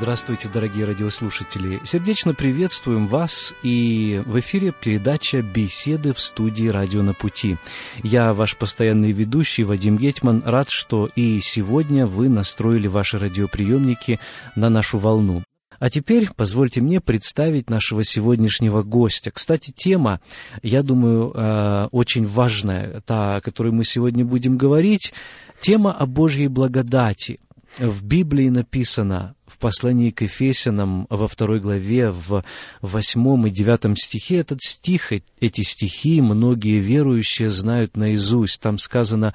Здравствуйте, дорогие радиослушатели! Сердечно приветствуем вас и в эфире передача «Беседы в студии «Радио на пути». Я, ваш постоянный ведущий Вадим Гетман, рад, что и сегодня вы настроили ваши радиоприемники на нашу волну. А теперь позвольте мне представить нашего сегодняшнего гостя. Кстати, тема, я думаю, э, очень важная, та, о которой мы сегодня будем говорить, тема о Божьей благодати. В Библии написано, в послании к Ефесянам во второй главе, в восьмом и девятом стихе, этот стих, эти стихи многие верующие знают наизусть. Там сказано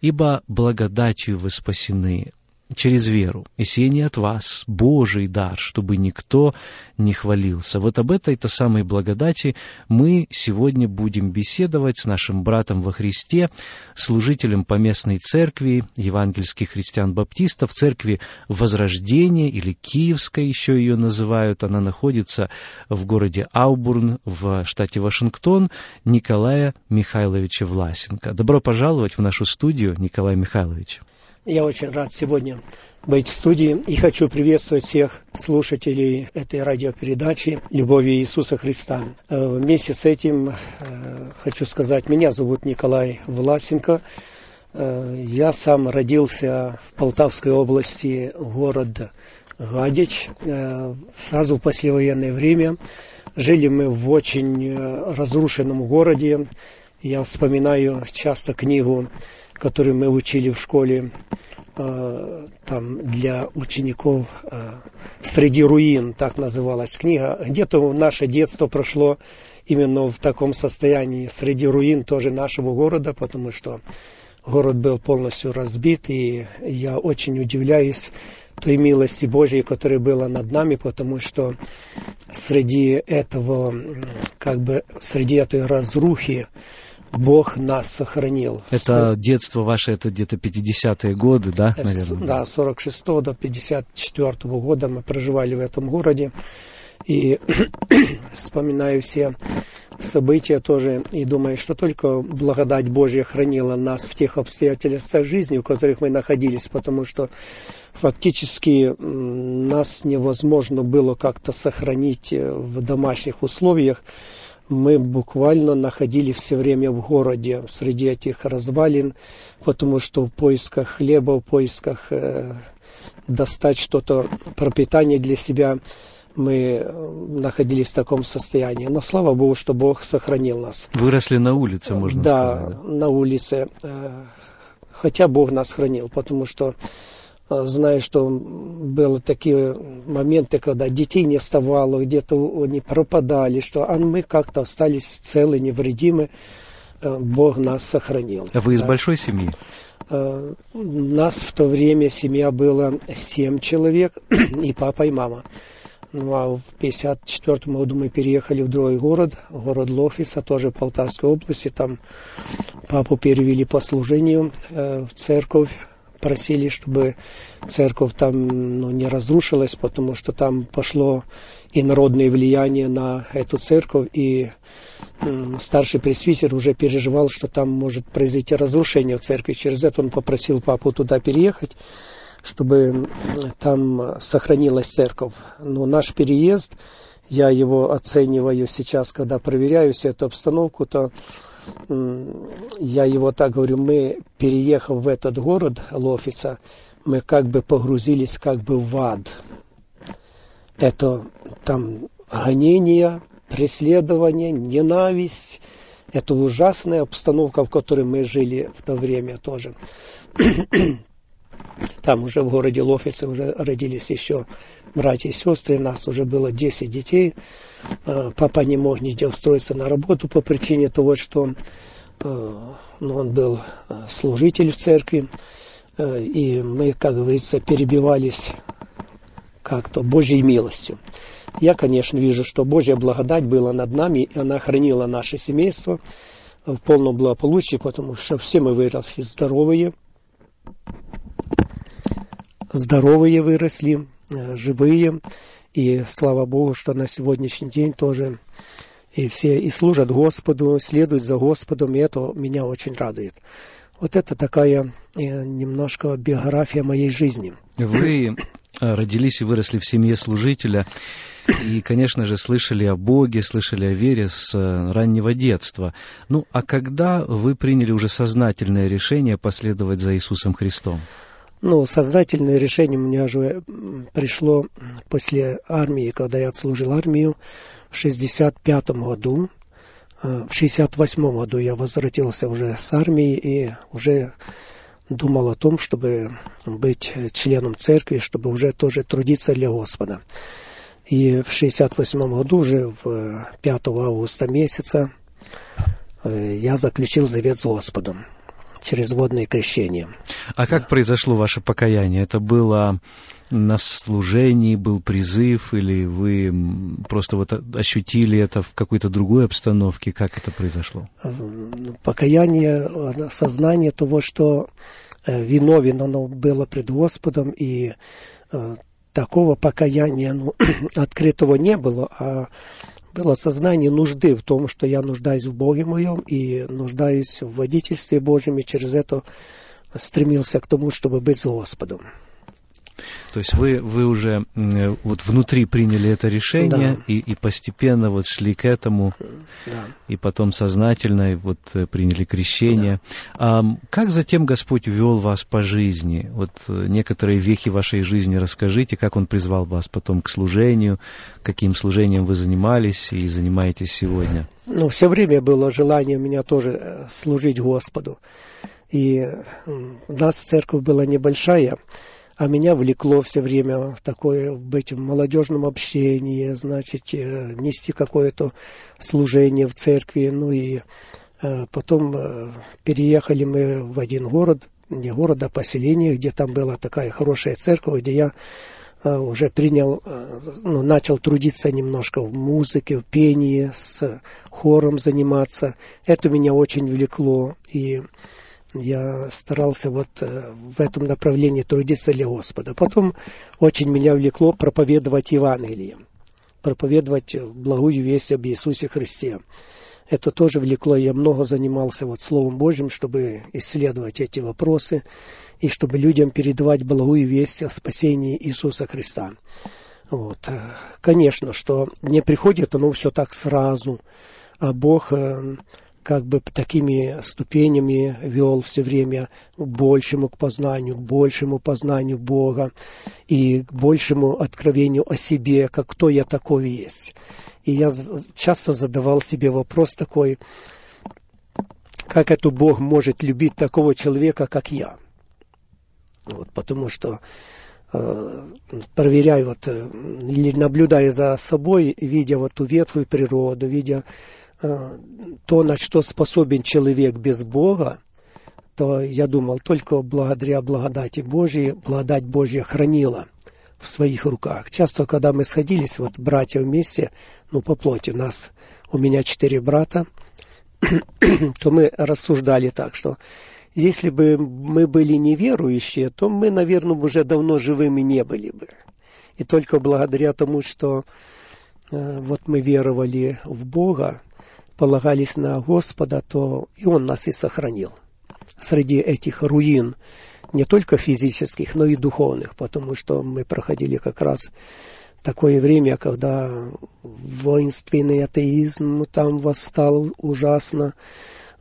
«Ибо благодатью вы спасены, через веру. И сие не от вас, Божий дар, чтобы никто не хвалился. Вот об этой-то самой благодати мы сегодня будем беседовать с нашим братом во Христе, служителем поместной церкви евангельских христиан-баптистов, церкви Возрождения или Киевской еще ее называют. Она находится в городе Аубурн в штате Вашингтон Николая Михайловича Власенко. Добро пожаловать в нашу студию, Николай Михайлович. Я очень рад сегодня быть в студии и хочу приветствовать всех слушателей этой радиопередачи «Любови Иисуса Христа». Э, вместе с этим э, хочу сказать, меня зовут Николай Власенко. Э, я сам родился в Полтавской области, город Гадич. Сразу в послевоенное время жили мы в очень разрушенном городе. Я вспоминаю часто книгу который мы учили в школе э, там для учеников э, «Среди руин», так называлась книга. Где-то наше детство прошло именно в таком состоянии, среди руин тоже нашего города, потому что город был полностью разбит, и я очень удивляюсь той милости Божьей, которая была над нами, потому что среди этого, как бы, среди этой разрухи, Бог нас сохранил. Это детство ваше, это где-то 50-е годы, да, наверное? Да, 46 до 54 -го года мы проживали в этом городе. И вспоминаю все события тоже и думаю, что только благодать Божья хранила нас в тех обстоятельствах жизни, в которых мы находились, потому что фактически нас невозможно было как-то сохранить э, в домашних условиях мы буквально находились все время в городе, среди этих развалин, потому что в поисках хлеба, в поисках э, достать что-то, пропитание для себя, мы находились в таком состоянии. Но слава Богу, что Бог сохранил нас. Выросли на улице, можно да, сказать. Да, на улице. Э, хотя Бог нас хранил, потому что знаю, что были такие моменты, когда детей не оставало, где-то они пропадали, что а мы как-то остались целы, невредимы. Э, Бог нас сохранил. А вы из да. большой семьи? У нас в то время семья была семь человек, и папа, и мама. Ну, а в 1954 году мы переехали в другой город, город Лофиса, тоже Полтавской области. Там папу перевели по служению э, в церковь просили, чтобы церковь там ну, не разрушилась, потому что там пошло инородное влияние на эту церковь, и старший пресвитер уже переживал, что там может произойти разрушение в церкви. Через это он попросил папу туда переехать, чтобы там сохранилась церковь. Но наш переезд, я его оцениваю сейчас, когда проверяю всю эту обстановку, то я его так говорю, мы, переехав в этот город, Лофица, мы как бы погрузились как бы в ад. Это там гонения, преследование, ненависть. Это ужасная обстановка, в которой мы жили в то время тоже. Там уже в городе Лофице уже родились еще братья и сестры, нас уже было 10 детей. А, папа не мог нигде устроиться на работу по причине того, что а, ну, он был а, служитель в церкви, и мы, как говорится, перебивались как-то Божьей милостью. Я, конечно, вижу, что Божья благодать была над нами, и она хранила наше семейство в полном благополучии, потому что все мы выросли здоровые, здоровые выросли, э, живые, и слава Богу, что на сегодняшний день тоже и все и служат Господу, следуют за Господом, и это меня очень радует. Вот это такая э, немножко биография моей жизни. Вы э, родились и выросли в семье служителя, и, конечно же, слышали о Боге, слышали о вере с э, раннего детства. Ну, а когда вы приняли уже сознательное решение последовать за Иисусом Христом? Ну, сознательное решение у меня же пришло после армии, когда я отслужил армию в 65 году. Э, в 68 году я возвратился уже с армии и уже думал о том, чтобы быть членом церкви, чтобы уже тоже трудиться для Господа. И в 68 году, уже в 5 августа месяца, э, я заключил завет с Господом через водное крещение. А как произошло ваше покаяние? Это было на служении, был призыв, или вы просто вот ощутили это в какой-то другой обстановке? Как это произошло? Ну, покаяние, сознание того, что э, виновен оно было пред Господом, и э, такого покаяния ну, открытого не было, а было сознание нужды в том, что я нуждаюсь в Боге моем и нуждаюсь в водительстве Божьем, и через это стремился к тому, чтобы быть с Господом. То есть вы, вы уже вот внутри приняли это решение да. и, и постепенно вот шли к этому, да. и потом сознательно вот э, приняли крещение. Да. А как затем Господь вел вас по жизни? Вот э, некоторые вехи вашей жизни расскажите, как Он призвал вас потом к служению, каким служением вы занимались и занимаетесь сегодня? Ну, все время было желание у меня тоже э, служить Господу. И у нас церковь была небольшая, а меня влекло все время в такое в молодежном общении, значит, э, нести какое-то служение в церкви. Ну и э, потом э, переехали мы в один город, не город, а поселение, где там была такая хорошая церковь, где я уже принял, ну, начал трудиться немножко в музыке, в пении, с хором заниматься. Это меня очень влекло. И я старался вот э, в этом направлении трудиться для Господа. Потом очень меня влекло проповедовать Евангелие, проповедовать благую весть об Иисусе Христе. Это тоже влекло. Я много занимался вот Словом Божьим, чтобы исследовать эти вопросы и чтобы людям передавать благую весть о спасении Иисуса Христа. Вот. Конечно, что не приходит оно все так сразу, а Бог э, как бы такими ступенями вел все время к большему к познанию, к большему познанию Бога и к большему откровению о себе, как кто я такой есть. И я часто задавал себе вопрос такой, как это Бог может любить такого человека, как я? Вот, потому что э, проверяя вот, э, или наблюдая за собой, видя вот ту ветхую природу, видя то, на что способен человек без Бога, то я думал, только благодаря благодати Божьей, благодать Божья хранила в своих руках. Часто, когда мы сходились, вот братья вместе, ну, по плоти нас, у меня четыре брата, то мы рассуждали так, что если бы мы были неверующие, то мы, наверное, уже давно живыми не были бы. И только благодаря тому, что э, вот мы веровали в Бога, полагались на Господа, то и Он нас и сохранил. Среди этих руин, не только физических, но и духовных, потому что мы проходили как раз такое время, когда воинственный атеизм там восстал ужасно,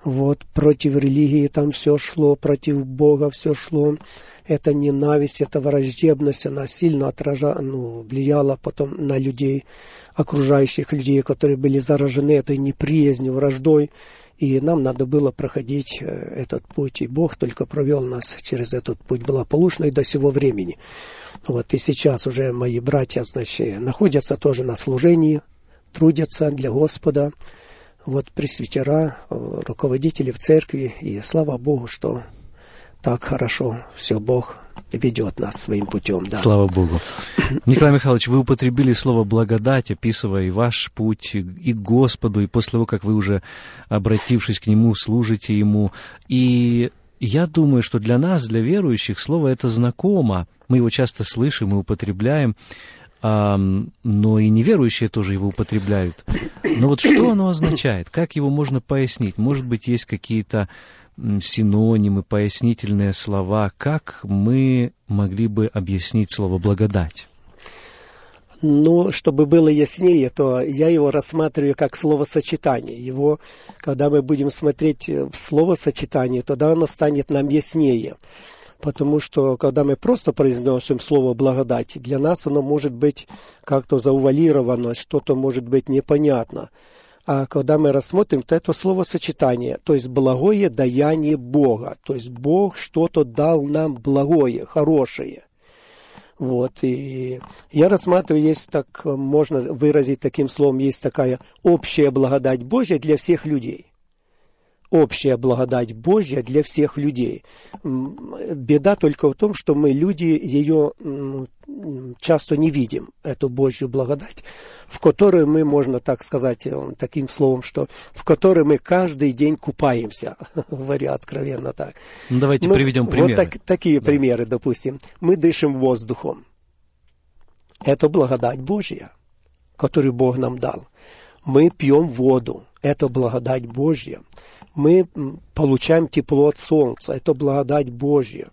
вот против религии там все шло, против Бога все шло. Эта ненависть, эта враждебность, она сильно отражала, ну, влияла потом на людей окружающих людей, которые были заражены этой неприязнью, враждой. И нам надо было проходить э, этот путь. И Бог только провел нас через этот путь благополучно и до сего времени. Вот и сейчас уже мои братья, значит, находятся тоже на служении, трудятся для Господа. Вот пресвитера, э, руководители в церкви. И слава Богу, что так хорошо все Бог ведет нас своим путем. Да. Слава Богу. Николай Михайлович, вы употребили слово «благодать», описывая и ваш путь, и Господу, и после того, как вы уже, обратившись к Нему, служите Ему. И я думаю, что для нас, для верующих, слово это знакомо. Мы его часто слышим и употребляем, но и неверующие тоже его употребляют. Но вот что оно означает? Как его можно пояснить? Может быть, есть какие-то синонимы, пояснительные слова, как мы могли бы объяснить слово «благодать»? Ну, чтобы было яснее, то я его рассматриваю как словосочетание. Его, когда мы будем смотреть в словосочетание, тогда оно станет нам яснее. Потому что, когда мы просто произносим слово «благодать», для нас оно может быть как-то заувалировано, что-то может быть непонятно. А когда мы рассмотрим, то это словосочетание, то есть благое даяние Бога. То есть Бог что-то дал нам благое, хорошее. Вот, и я рассматриваю, есть так, можно выразить таким словом, есть такая общая благодать Божья для всех людей общая благодать Божья для всех людей. Беда только в том, что мы, люди, ее часто не видим, эту Божью благодать, в которой мы, можно так сказать, э, таким словом, что в которой мы каждый день купаемся, говоря откровенно так. Ну, давайте ну, приведем примеры. Вот так, такие да. примеры, допустим. Мы дышим воздухом. Это благодать Божья, которую Бог нам дал. Мы пьем воду. Это благодать Божья мы получаем тепло от солнца, это благодать Божья.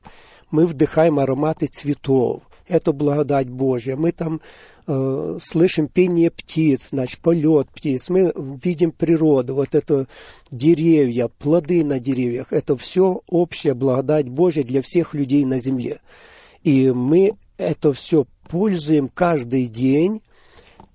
Мы вдыхаем ароматы цветов, это благодать Божья. Мы там э, слышим пение птиц, значит, полет птиц, мы видим природу, вот это деревья, плоды на деревьях, это все общая благодать Божья для всех людей на земле. И мы это все пользуем каждый день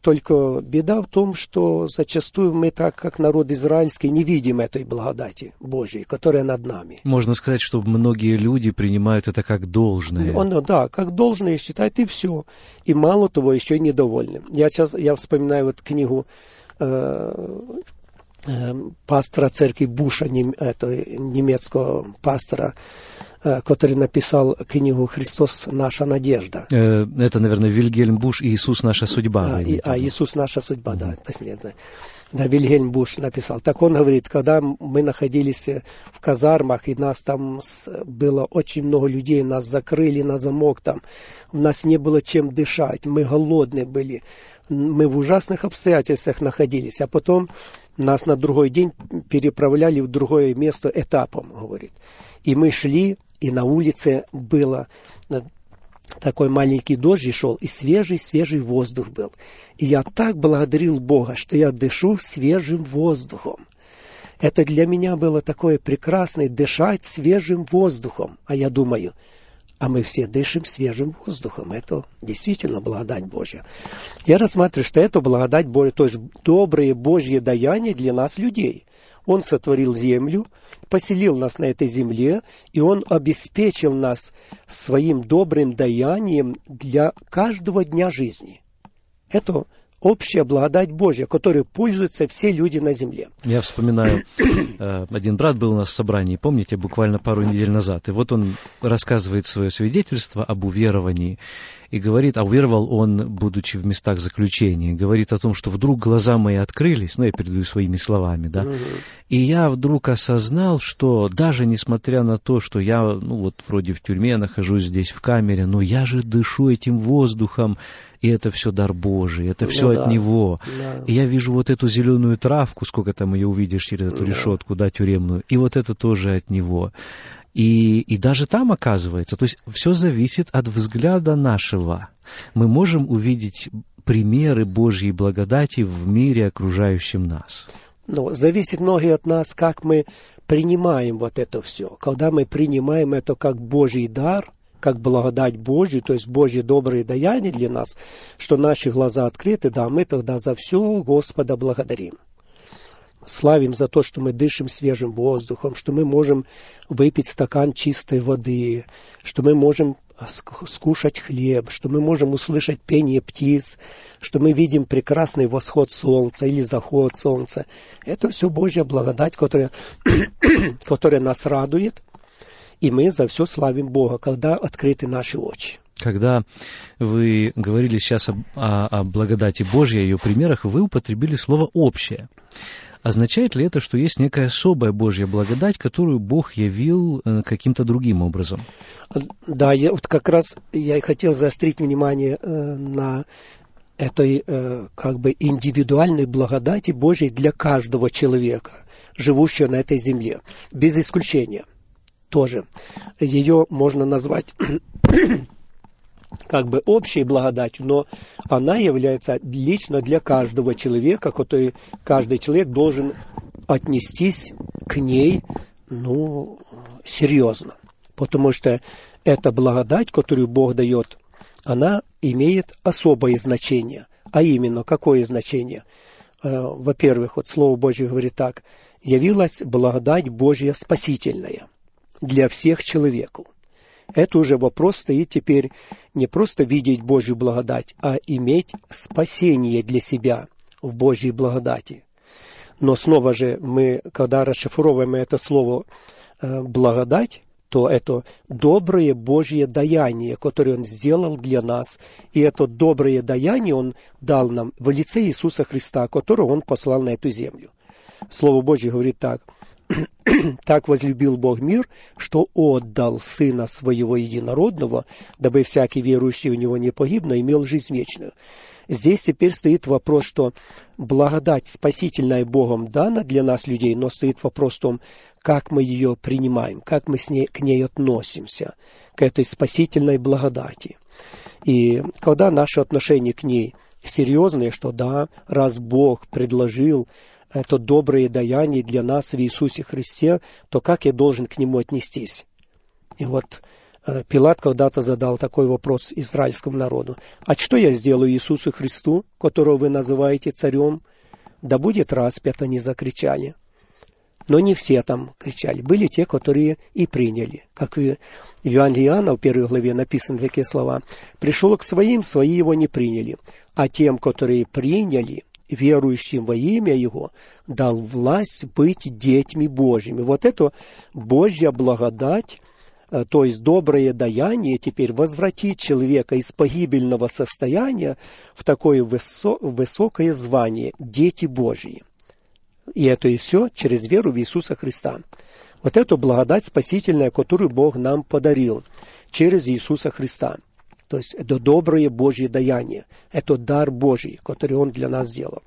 только беда в том, что зачастую мы так, как народ израильский, не видим этой благодати Божьей, которая над нами. Можно сказать, что многие люди принимают это как должное. Он, да, как должное считают, и все. И мало того, еще и недовольны. Я, сейчас, я вспоминаю вот книгу э, э, пастора церкви Буша, нем, это, немецкого пастора, который написал книгу «Христос. Наша надежда». Э, это, наверное, Вильгельм Буш «Иисус. Наша судьба». А, и, а «Иисус. Наша судьба», да, точнее. Да, Вильгельм Буш написал. Так он говорит, когда мы находились в казармах, и нас там было очень много людей, нас закрыли на замок там, у нас не было чем дышать, мы голодные были, мы в ужасных обстоятельствах находились, а потом нас на другой день переправляли в другое место этапом, говорит. И мы шли, и на улице было такой маленький дождь шел, и свежий-свежий воздух был. И я так благодарил Бога, что я дышу свежим воздухом. Это для меня было такое прекрасное дышать свежим воздухом. А я думаю, а мы все дышим свежим воздухом. Это действительно благодать Божья. Я рассматриваю, что это благодать Божья, то есть добрые Божьи даяния для нас, людей. Он сотворил землю, поселил нас на этой земле, и Он обеспечил нас своим добрым даянием для каждого дня жизни. Это общая благодать Божья, которой пользуются все люди на земле. Я вспоминаю, э, один брат был у нас в собрании, помните, буквально пару недель назад, и вот он рассказывает свое свидетельство об уверовании, и говорит, а уверовал он, будучи в местах заключения, говорит о том, что вдруг глаза мои открылись, ну, я передаю своими словами, да, и я вдруг осознал, что даже несмотря на то, что я, ну, вот вроде в тюрьме нахожусь здесь в камере, но я же дышу этим воздухом, и это все дар Божий, это все ну, от да, Него. Да. И я вижу вот эту зеленую травку, сколько там ее увидишь через эту да. решетку, да, тюремную, и вот это тоже от Него. И, и даже там оказывается, то есть все зависит от взгляда нашего. Мы можем увидеть примеры Божьей благодати в мире, окружающем нас. Но зависит многие от нас, как мы принимаем вот это все. Когда мы принимаем это как Божий дар, как благодать Божью, то есть Божье доброе даяние для нас, что наши глаза открыты, да, мы тогда за все Господа благодарим славим за то, что мы дышим свежим воздухом, что мы можем выпить стакан чистой воды, что мы можем скушать хлеб, что мы можем услышать пение птиц, что мы видим прекрасный восход солнца или заход солнца. Это все Божья благодать, которая, которая нас радует. И мы за все славим Бога, когда открыты наши очи. Когда вы говорили сейчас о, о, о благодати Божьей, о ее примерах, вы употребили слово «общее». Означает ли это, что есть некая особая Божья благодать, которую Бог явил э, каким-то другим образом? Да, я вот как раз я и хотел заострить внимание э, на этой э, как бы индивидуальной благодати Божьей для каждого человека, живущего на этой земле, без исключения. Тоже ее можно назвать как бы общей благодатью, но она является лично для каждого человека, который каждый человек должен отнестись к ней, ну, серьезно. Потому что эта благодать, которую Бог дает, она имеет особое значение. А именно, какое значение? Э, во-первых, вот Слово Божье говорит так. «Явилась благодать Божья спасительная для всех человеков». Это уже вопрос стоит теперь не просто видеть Божью благодать, а иметь спасение для себя в Божьей благодати. Но снова же мы, когда расшифровываем это слово э, «благодать», то это доброе Божье даяние, которое Он сделал для нас. И это доброе даяние Он дал нам в лице Иисуса Христа, которого Он послал на эту землю. Слово Божье говорит так – так возлюбил Бог мир, что отдал Сына Своего Единородного, дабы всякий верующий в Него не погиб, но имел жизнь вечную. Здесь теперь стоит вопрос, что благодать спасительная Богом дана для нас, людей, но стоит вопрос в том, как мы ее принимаем, как мы с ней, к ней относимся, к этой спасительной благодати. И когда наши отношения к ней серьезные, что да, раз Бог предложил это доброе даяние для нас в Иисусе Христе, то как я должен к нему отнестись? И вот э, Пилат когда-то задал такой вопрос израильскому народу. «А что я сделаю Иисусу Христу, которого вы называете царем?» «Да будет распят», они закричали. Но не все там кричали. Были те, которые и приняли. Как в Евангелии Иоанна в первой главе написаны такие слова. «Пришел к своим, свои его не приняли, а тем, которые приняли, верующим во имя Его, дал власть быть детьми Божьими. Вот это Божья благодать, э, то есть доброе даяние теперь возвратит человека из погибельного состояния в такое высо- высокое звание – дети Божьи. И это и все через веру в Иисуса Христа. Вот эту благодать спасительная, которую Бог нам подарил через Иисуса Христа – то есть это доброе Божье даяние, это дар Божий, который Он для нас сделал.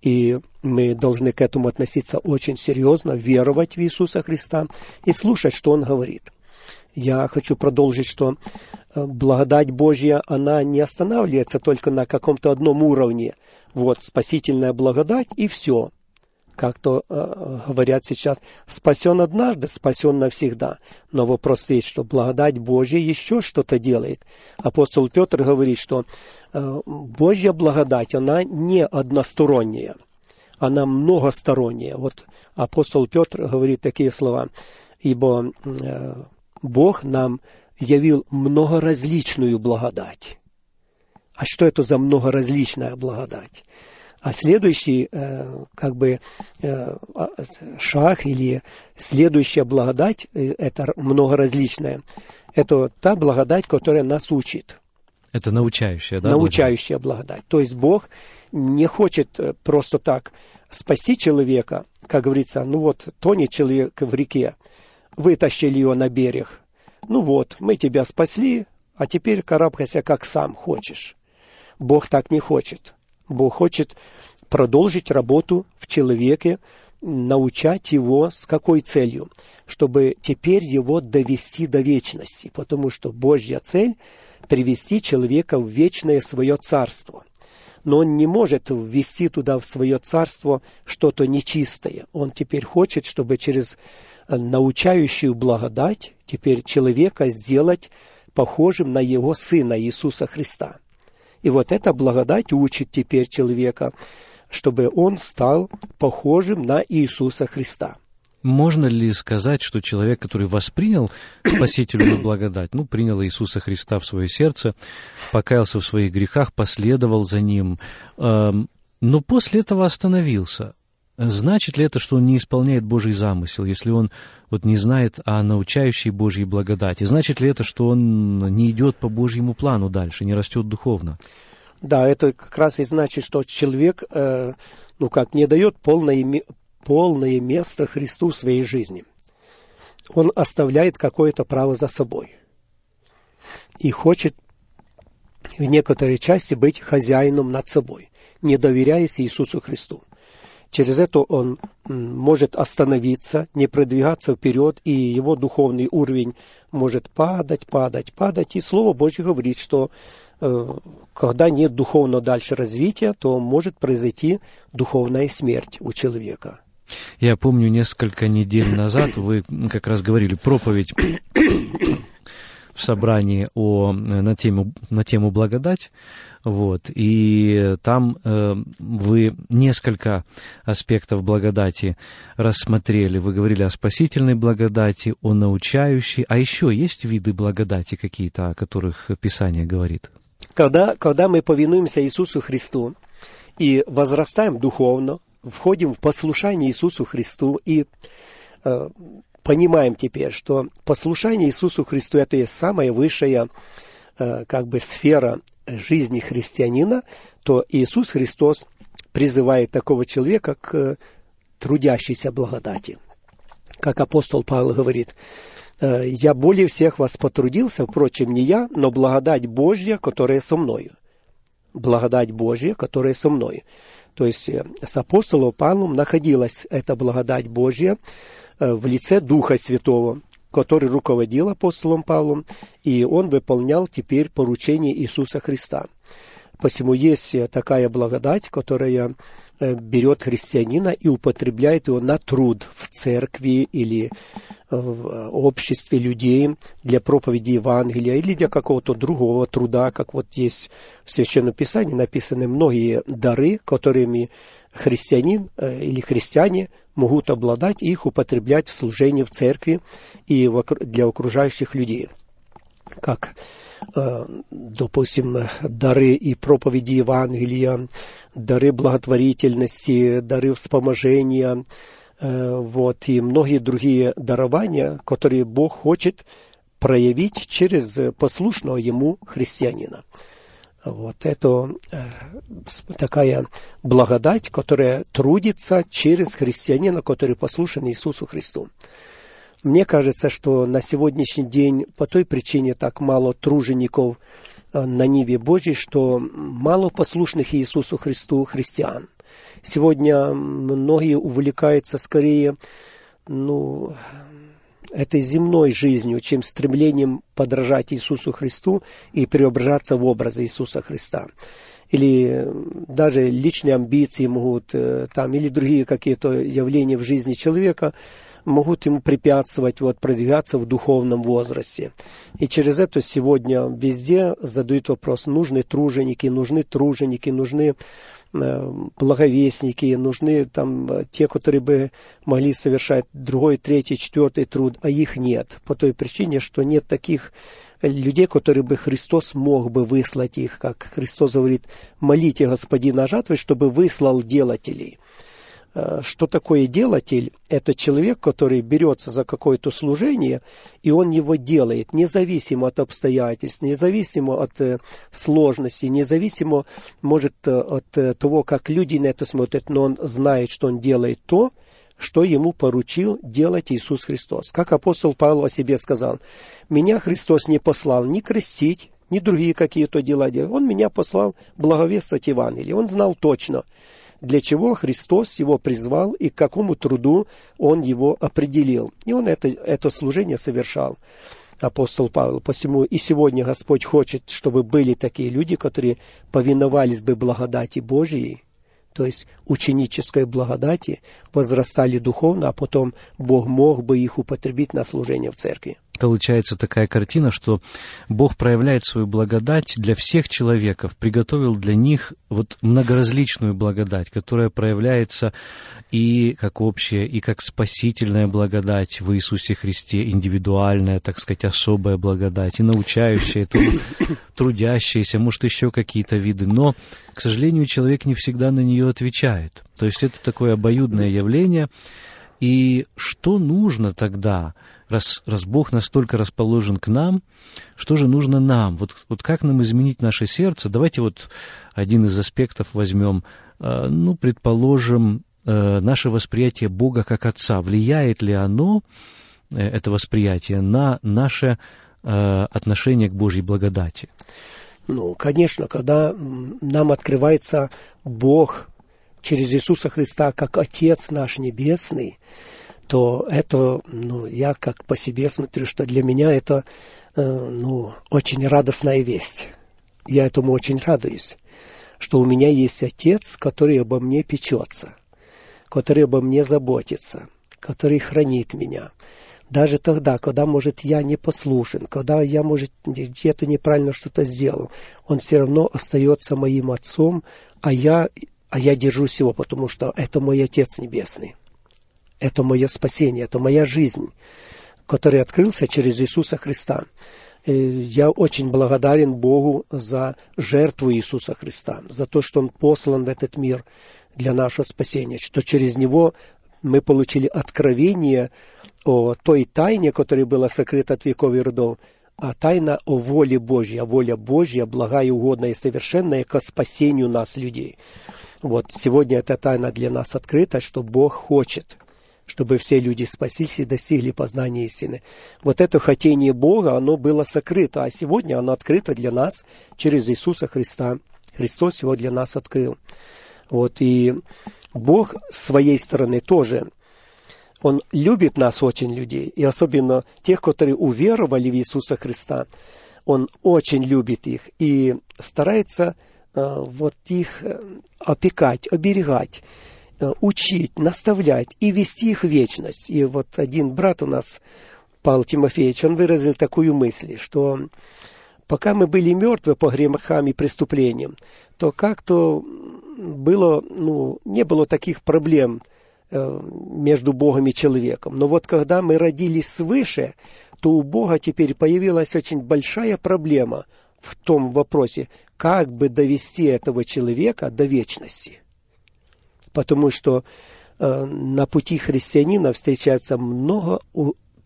И мы должны к этому относиться очень серьезно, веровать в Иисуса Христа и слушать, что Он говорит. Я хочу продолжить, что э, благодать Божья, она не останавливается только на каком-то одном уровне. Вот спасительная благодать и все как то э, говорят сейчас, спасен однажды, спасен навсегда. Но вопрос есть, что благодать Божья еще что-то делает. Апостол Петр говорит, что э, Божья благодать, она не односторонняя, она многосторонняя. Вот апостол Петр говорит такие слова, ибо э, Бог нам явил многоразличную благодать. А что это за многоразличная благодать? А следующий э, как бы э, а, шаг или следующая благодать, э, это многоразличная, это та благодать, которая нас учит. Это научающая, да? Научающая благодать. благодать. То есть Бог не хочет просто так спасти человека, как говорится, ну вот, тонет человек в реке, вытащили ее на берег. Ну вот, мы тебя спасли, а теперь карабкайся как сам хочешь. Бог так не хочет. Бог хочет продолжить работу в человеке, научать его с какой целью? Чтобы теперь его довести до вечности, потому что Божья цель – привести человека в вечное свое царство. Но он не может ввести туда в свое царство что-то нечистое. Он теперь хочет, чтобы через научающую благодать теперь человека сделать похожим на его Сына Иисуса Христа – и вот эта благодать учит теперь человека, чтобы он стал похожим на Иисуса Христа. Можно ли сказать, что человек, который воспринял спасительную благодать, ну, принял Иисуса Христа в свое сердце, покаялся в своих грехах, последовал за Ним, э, но после этого остановился, значит ли это, что он не исполняет Божий замысел, если он вот не знает о научающей Божьей благодати? Значит ли это, что он не идет по Божьему плану дальше, не растет духовно? Да, это как раз и значит, что человек, э, ну как, не дает полное, полное место Христу в своей жизни. Он оставляет какое-то право за собой. И хочет в некоторой части быть хозяином над собой, не доверяясь Иисусу Христу. Через это он может остановиться, не продвигаться вперед, и его духовный уровень может падать, падать, падать. И Слово Божье говорит, что э, когда нет духовного дальше развития, то может произойти духовная смерть у человека. Я помню, несколько недель назад вы как раз говорили проповедь в собрании о, на, тему, на тему благодать, вот, и там э, вы несколько аспектов благодати рассмотрели. Вы говорили о спасительной благодати, о научающей, а еще есть виды благодати какие-то, о которых Писание говорит? Когда, когда мы повинуемся Иисусу Христу и возрастаем духовно, входим в послушание Иисусу Христу и э, понимаем теперь, что послушание Иисусу Христу это и самая высшая э, как бы сфера жизни христианина, то Иисус Христос призывает такого человека к трудящейся благодати. Как апостол Павел говорит, «Э, «Я более всех вас потрудился, впрочем, не я, но благодать Божья, которая со мною». Благодать Божья, которая со мною. То есть э, с апостолом Павлом находилась эта благодать Божья, Э, в лице Духа Святого, который руководил апостолом Павлом, и он выполнял теперь поручение Иисуса Христа. Посему есть такая благодать, которая э, берет христианина и употребляет его на труд в церкви или в обществе людей для проповеди Евангелия или для какого-то другого труда, как вот есть в Священном Писании написаны многие дары, которыми христианин или христиане могут обладать и их употреблять в служении в церкви и для окружающих людей. Как, э, допустим, дары и проповеди Евангелия, дары благотворительности, дары вспоможения, э, вот, и многие другие дарования, которые Бог хочет проявить через послушного Ему христианина. Вот это э, такая благодать, которая трудится через христианина, который послушен Иисусу Христу. Мне кажется, что на сегодняшний день по той причине так мало тружеников э, на Ниве Божьей, что мало послушных Иисусу Христу христиан. Сегодня многие увлекаются скорее ну, этой земной жизнью, чем стремлением подражать Иисусу Христу и преображаться в образ Иисуса Христа. Или даже личные амбиции могут, э, там, или другие какие-то явления в жизни человека могут ему препятствовать вот, продвигаться в духовном возрасте. И через это сегодня везде задают вопрос, нужны труженики, нужны труженики, нужны благовестники, нужны там э, те, которые бы могли совершать другой, третий, четвертый труд, а их нет. По той причине, что нет таких людей, которые бы Христос мог бы выслать их, как Христос говорит, молите Господина жатвы, чтобы выслал делателей. Э, что такое делатель? Это человек, который берется за какое-то служение, и он его делает, независимо от обстоятельств, независимо от э, сложности, независимо, может, э, от того, как люди на это смотрят, но он знает, что он делает то, что ему поручил делать Иисус Христос. Как апостол Павел о себе сказал, «Меня Христос не послал ни крестить, ни другие какие-то дела делать. Он меня послал благовествовать Евангелие. Он знал точно, для чего Христос его призвал и к какому труду он его определил. И он это, это служение совершал апостол Павел. Посему и сегодня Господь хочет, чтобы были такие люди, которые повиновались бы благодати Божьей, то есть ученической благодати, возрастали духовно, а потом Бог мог бы их употребить на служение в церкви. получается такая картина, что Бог проявляет свою благодать для всех человеков, приготовил для них вот многоразличную благодать, которая проявляется и как общая, и как спасительная благодать в Иисусе Христе, индивидуальная, так сказать, особая благодать, и научающая, трудящаяся, может, еще какие-то виды. Но, к сожалению, человек не всегда на нее отвечает. То есть это такое обоюдное явление. И что нужно тогда – раз, раз Бог настолько расположен к нам, что же нужно нам? Вот, вот как нам изменить наше сердце? Давайте вот один из аспектов возьмем. Э, ну, предположим, наше восприятие Бога как Отца. Влияет ли оно, э, это восприятие, на наше отношение к Божьей благодати? Ну, конечно, когда нам открывается Бог через Иисуса Христа как Отец наш Небесный, то это, ну, я как по себе смотрю, что для меня это, э, ну, очень радостная весть. Я этому очень радуюсь, что у меня есть отец, который обо мне печется, который обо мне заботится, который хранит меня. Даже тогда, когда, может, я не послушен, когда я, может, где-то неправильно что-то сделал, он все равно остается моим отцом, а я, а я держусь его, потому что это мой Отец Небесный. Это мое спасение, это моя жизнь, который открылся через Иисуса Христа. И я очень благодарен Богу за жертву Иисуса Христа, за то, что Он послан в этот мир для нашего спасения, что через Него мы получили откровение о той тайне, которая была сокрыта от веков и родов, а тайна о воле Божьей, а воля Божья, благая, угодная и совершенная, к спасению нас, людей. Вот сегодня эта тайна для нас открыта, что Бог хочет – чтобы все люди спаслись и достигли познания истины. Вот это хотение Бога, оно было сокрыто, а сегодня оно открыто для нас через Иисуса Христа. Христос его для нас открыл. Вот, и Бог с своей стороны тоже, Он любит нас очень, людей, и особенно тех, которые уверовали в Иисуса Христа. Он очень любит их и старается э, вот их э, опекать, оберегать. Э, учить, наставлять и вести их в вечность. И вот один брат у нас, Павел Тимофеевич, он выразил такую мысль, что пока мы были мертвы по грехам и преступлениям, то как-то было, ну, не было таких проблем э, между Богом и человеком. Но вот когда мы родились свыше, то у Бога теперь появилась очень большая проблема в том вопросе, как бы довести этого человека до вечности – потому что э, на пути христианина встречается много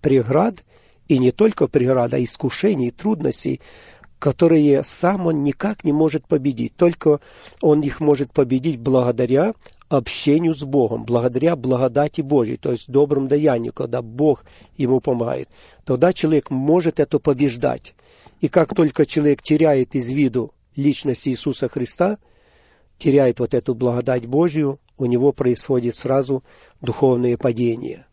преград, и не только преград, а искушений, трудностей, которые сам он никак не может победить. Только он их может победить благодаря общению с Богом, благодаря благодати Божьей, то есть доброму даянию, когда Бог ему помогает. Тогда человек может это побеждать. И как только человек теряет из виду личность Иисуса Христа, теряет вот эту благодать Божью, у него происходит сразу духовное падение.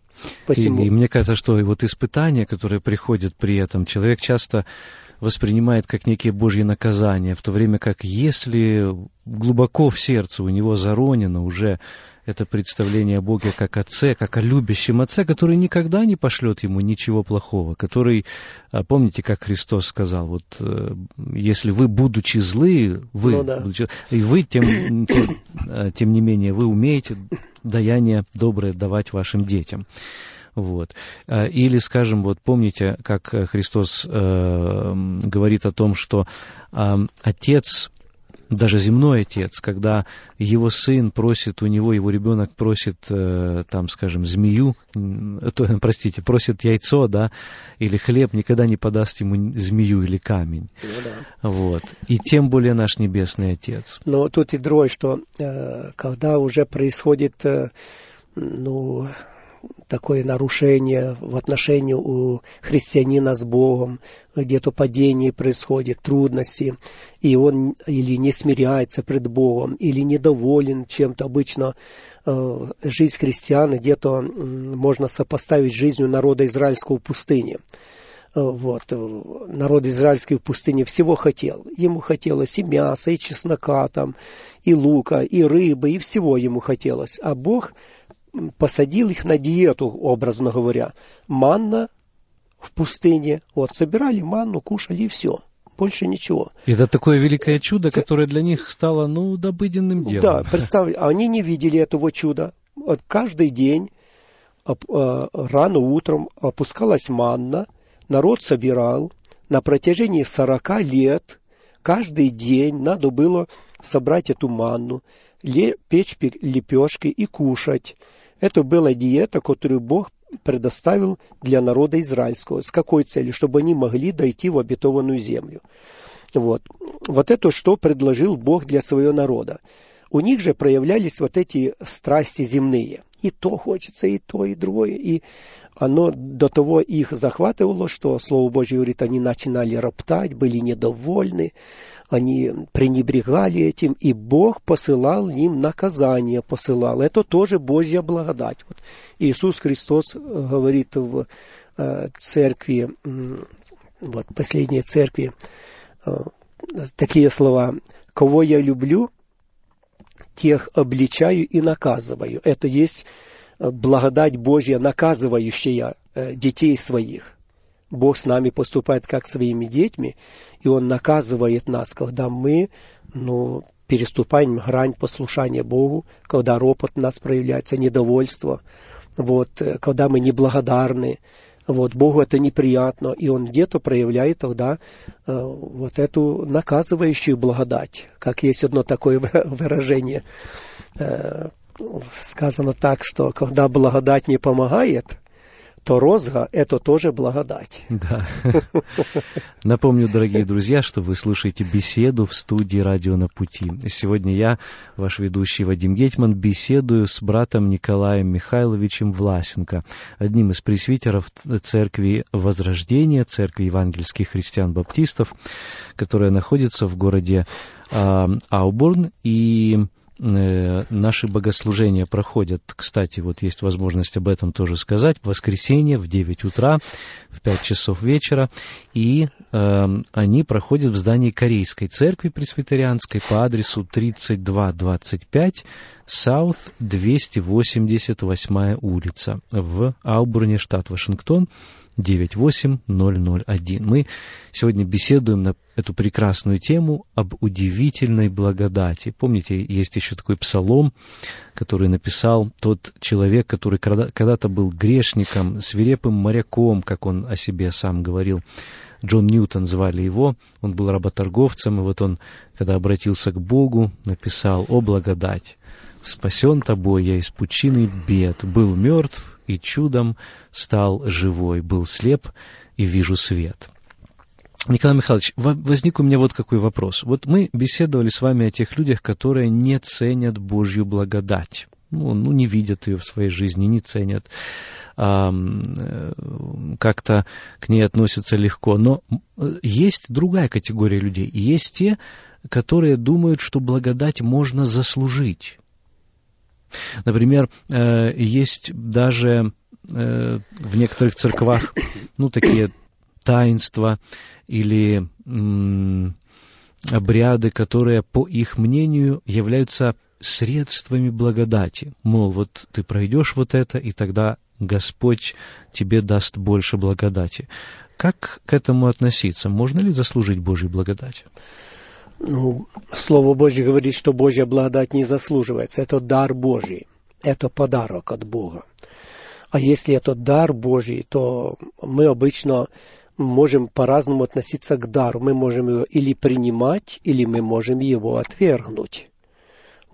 И, и мне кажется, что и вот испытания, которые приходят при этом, человек часто воспринимает как некие Божьи наказания, в то время как если глубоко в сердце у него заронено уже это представление о Боге как Отце, как о любящем Отце, который никогда не пошлет ему ничего плохого, который, а, помните, как Христос сказал, вот э, если вы, будучи злы, вы, ну, да. будучи, и вы, тем, тем, э, тем не менее, вы умеете даяние доброе давать вашим детям. Вот. А, или, скажем, вот помните, как Христос э, говорит о том, что э, Отец даже земной отец, когда его сын просит у него, его ребенок просит, э, там, скажем, змею, то, простите, просит яйцо, да, или хлеб, никогда не подаст ему змею или камень. Ну, да. Вот. И тем более наш небесный отец. Но тут и другое, что э, когда уже происходит, э, ну, такое нарушение в отношении у христианина с Богом, где-то падение происходит, трудности, и он или не смиряется пред Богом, или недоволен чем-то. Обычно э, жизнь христиан где-то э, можно сопоставить жизнью народа израильского в пустыне. Э, вот. Народ израильский в пустыне всего хотел. Ему хотелось и мяса, и чеснока, там, и лука, и рыбы, и всего ему хотелось. А Бог посадил их на диету, образно говоря. Манна в пустыне. Вот, собирали манну, кушали и все. Больше ничего. Это такое великое чудо, которое для них стало, ну, добыденным делом. Да, представь, они не видели этого чуда. Вот каждый день э, рано утром опускалась манна, народ собирал. На протяжении 40 лет каждый день надо было собрать эту манну, печь лепешки и кушать. Это была диета, которую Бог предоставил для народа израильского. С какой целью? Чтобы они могли дойти в обетованную землю. Вот. Вот это что предложил Бог для своего народа. У них же проявлялись вот эти страсти земные. И то хочется, и то, и другое. И оно до того их захватывало, что, Слово Божье говорит, они начинали роптать, были недовольны, они пренебрегали этим, и Бог посылал им наказание, посылал. Это тоже Божья благодать. Вот Иисус Христос э, говорит в э, церкви, вот последней церкви, э, такие слова, «Кого я люблю, тех обличаю и наказываю». Это есть благодать Божья, наказывающая э, детей своих. Бог с нами поступает как своими детьми, и Он наказывает нас, когда мы ну, переступаем грань послушания Богу, когда ропот у нас проявляется, недовольство, вот, э, когда мы неблагодарны, вот, Богу это неприятно, и Он где-то проявляет тогда э, вот эту наказывающую благодать, как есть одно такое выражение, э, сказано так, что когда благодать не помогает, то розга – это тоже благодать. Да. Напомню, дорогие друзья, что вы слушаете беседу в студии «Радио на пути». Сегодня я, ваш ведущий Вадим Гетман, беседую с братом Николаем Михайловичем Власенко, одним из пресвитеров Церкви Возрождения, Церкви евангельских христиан-баптистов, которая находится в городе э, Аубурн. И наши богослужения проходят, кстати, вот есть возможность об этом тоже сказать, в воскресенье в 9 утра, в 5 часов вечера, и э, они проходят в здании Корейской церкви пресвитерианской по адресу 3225 Саут 288 улица в Аубурне, штат Вашингтон, 98001. Мы сегодня беседуем на эту прекрасную тему об удивительной благодати. Помните, есть еще такой псалом, который написал тот человек, который когда-то был грешником, свирепым моряком, как он о себе сам говорил. Джон Ньютон звали его, он был работорговцем, и вот он, когда обратился к Богу, написал «О благодать! Спасен тобой я из пучины бед, был мертв, и чудом стал живой, был слеп и вижу свет. Николай Михайлович, возник у меня вот какой вопрос. Вот мы беседовали с вами о тех людях, которые не ценят Божью благодать. Ну, ну не видят ее в своей жизни, не ценят, а, как-то к ней относятся легко. Но есть другая категория людей. Есть те, которые думают, что благодать можно заслужить. Например, э, есть даже э, в некоторых церквах, ну, такие таинства или обряды, которые, по их мнению, являются средствами благодати. Мол, вот ты пройдешь вот это, и тогда Господь тебе даст больше благодати. Как к этому относиться? Можно ли заслужить Божью благодать? Ну, Слово Божье говорит, что Божья благодать не заслуживается. Это дар Божий. Это подарок от Бога. А если это дар Божий, то мы обычно можем по-разному относиться к дару. Мы можем его или принимать, или мы можем его отвергнуть.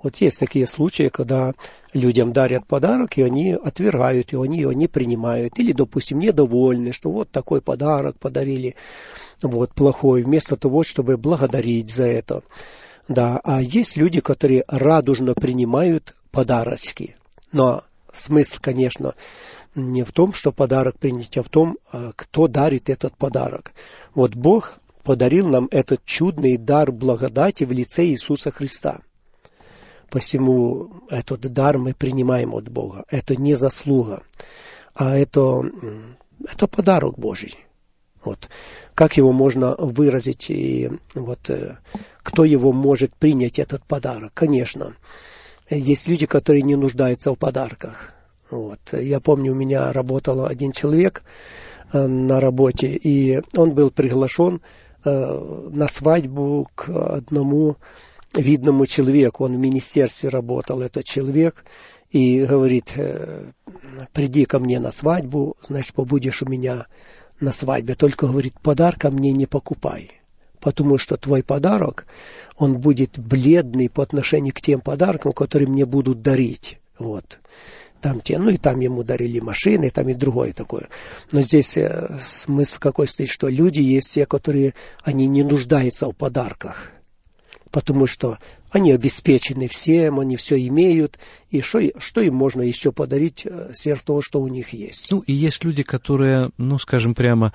Вот есть такие случаи, когда людям дарят подарок, и они отвергают его, они его не принимают. Или, допустим, недовольны, что вот такой подарок подарили вот, плохой, вместо того, чтобы благодарить за это. Да, а есть люди, которые радужно принимают подарочки. Но смысл, конечно, не в том, что подарок принять, а в том, а, кто дарит этот подарок. Вот Бог подарил нам этот чудный дар благодати в лице Иисуса Христа. Посему этот дар мы принимаем от Бога. Это не заслуга, а это, это подарок Божий. Вот. Как его можно выразить и вот э, кто его может принять этот подарок? Конечно, есть люди, которые не нуждаются в подарках. Вот. Я помню, у меня работал один человек, э, на работе, и он был приглашен э, на свадьбу к одному видному человеку. Он в министерстве работал, этот человек, и говорит, приди ко мне на свадьбу, значит, побудешь у меня на свадьбе. Только, говорит, подарка мне не покупай потому что твой подарок, он будет бледный по отношению к тем подаркам, которые мне будут дарить. Вот. Там те, ну и там ему дарили машины, там и другое такое. Но здесь э, смысл какой стоит, что люди есть те, которые, они не нуждаются в подарках потому что они обеспечены всем, они все имеют, и что, что им можно еще подарить э, сверх того, что у них есть. Ну, и есть люди, которые, ну, скажем прямо,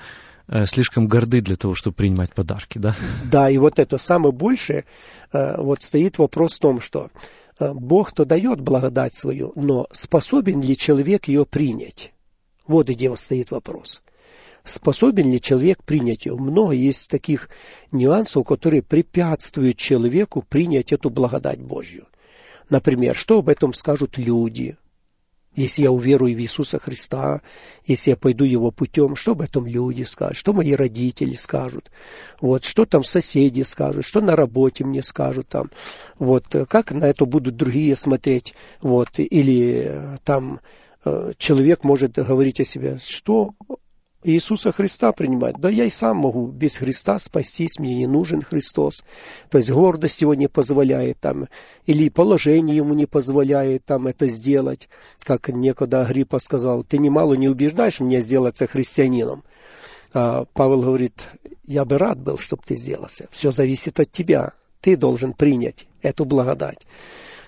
Э, слишком горды для того, чтобы принимать подарки, да? Да, и вот это самое большее, э, вот стоит вопрос в том, что Бог-то дает благодать свою, но способен ли человек ее принять? Вот где вот стоит вопрос. Способен ли человек принять ее? Много есть таких нюансов, которые препятствуют человеку принять эту благодать Божью. Например, что об этом скажут люди – если я уверую в Иисуса Христа, если я пойду Его путем, что об этом люди скажут, что мои родители скажут, вот, что там соседи скажут, что на работе мне скажут там, вот, как на это будут другие смотреть, вот, или э, там э, человек может говорить о себе, что Иисуса Христа принимать. Да я и сам могу без Христа спастись, мне не нужен Христос. То есть гордость его не позволяет там, или положение ему не позволяет там это сделать. Как некогда Агриппа сказал, ты немало не убеждаешь меня сделаться христианином. А Павел говорит, я бы рад был, чтобы ты сделался. Все зависит от тебя. Ты должен принять эту благодать.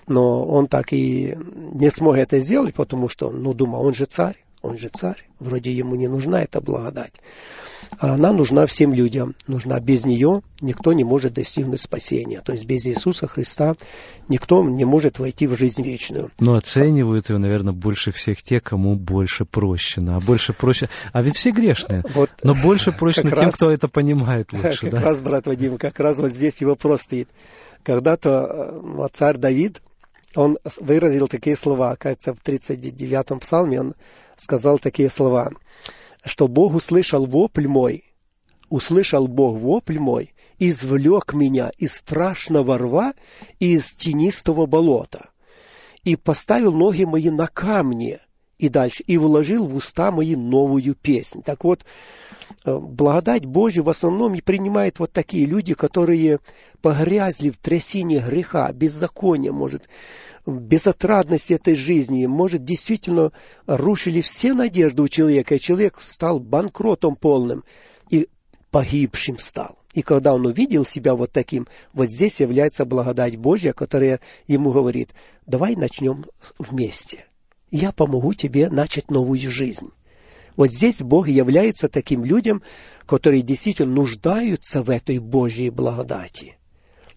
Но он так и не смог это сделать, потому что, ну, думал, он же царь он же царь, вроде ему не нужна эта благодать. А она нужна всем людям, нужна без нее никто не может достигнуть спасения. То есть без Иисуса Христа никто не может войти в жизнь вечную. Но оценивают ее, наверное, больше всех те, кому больше прощено. А больше проще... А ведь все грешные. Вот но больше прощено тем, раз, кто это понимает лучше. Как да? раз, брат Вадим, как раз вот здесь и вопрос стоит. Когда-то э, царь Давид, он выразил такие слова, кажется, в 39-м псалме он сказал такие слова, что Бог услышал вопль мой, услышал Бог вопль мой, извлек меня из страшного рва и из тенистого болота, и поставил ноги мои на камни, и дальше, и вложил в уста мои новую песнь. Так вот, благодать Божью в основном и принимают вот такие люди, которые погрязли в трясине греха, беззакония, может, безотрадность этой жизни, может, действительно рушили все надежды у человека, и человек стал банкротом полным и погибшим стал. И когда он увидел себя вот таким, вот здесь является благодать Божья, которая ему говорит, давай начнем вместе. Я помогу тебе начать новую жизнь. Вот здесь Бог является таким людям, которые действительно нуждаются в этой Божьей благодати.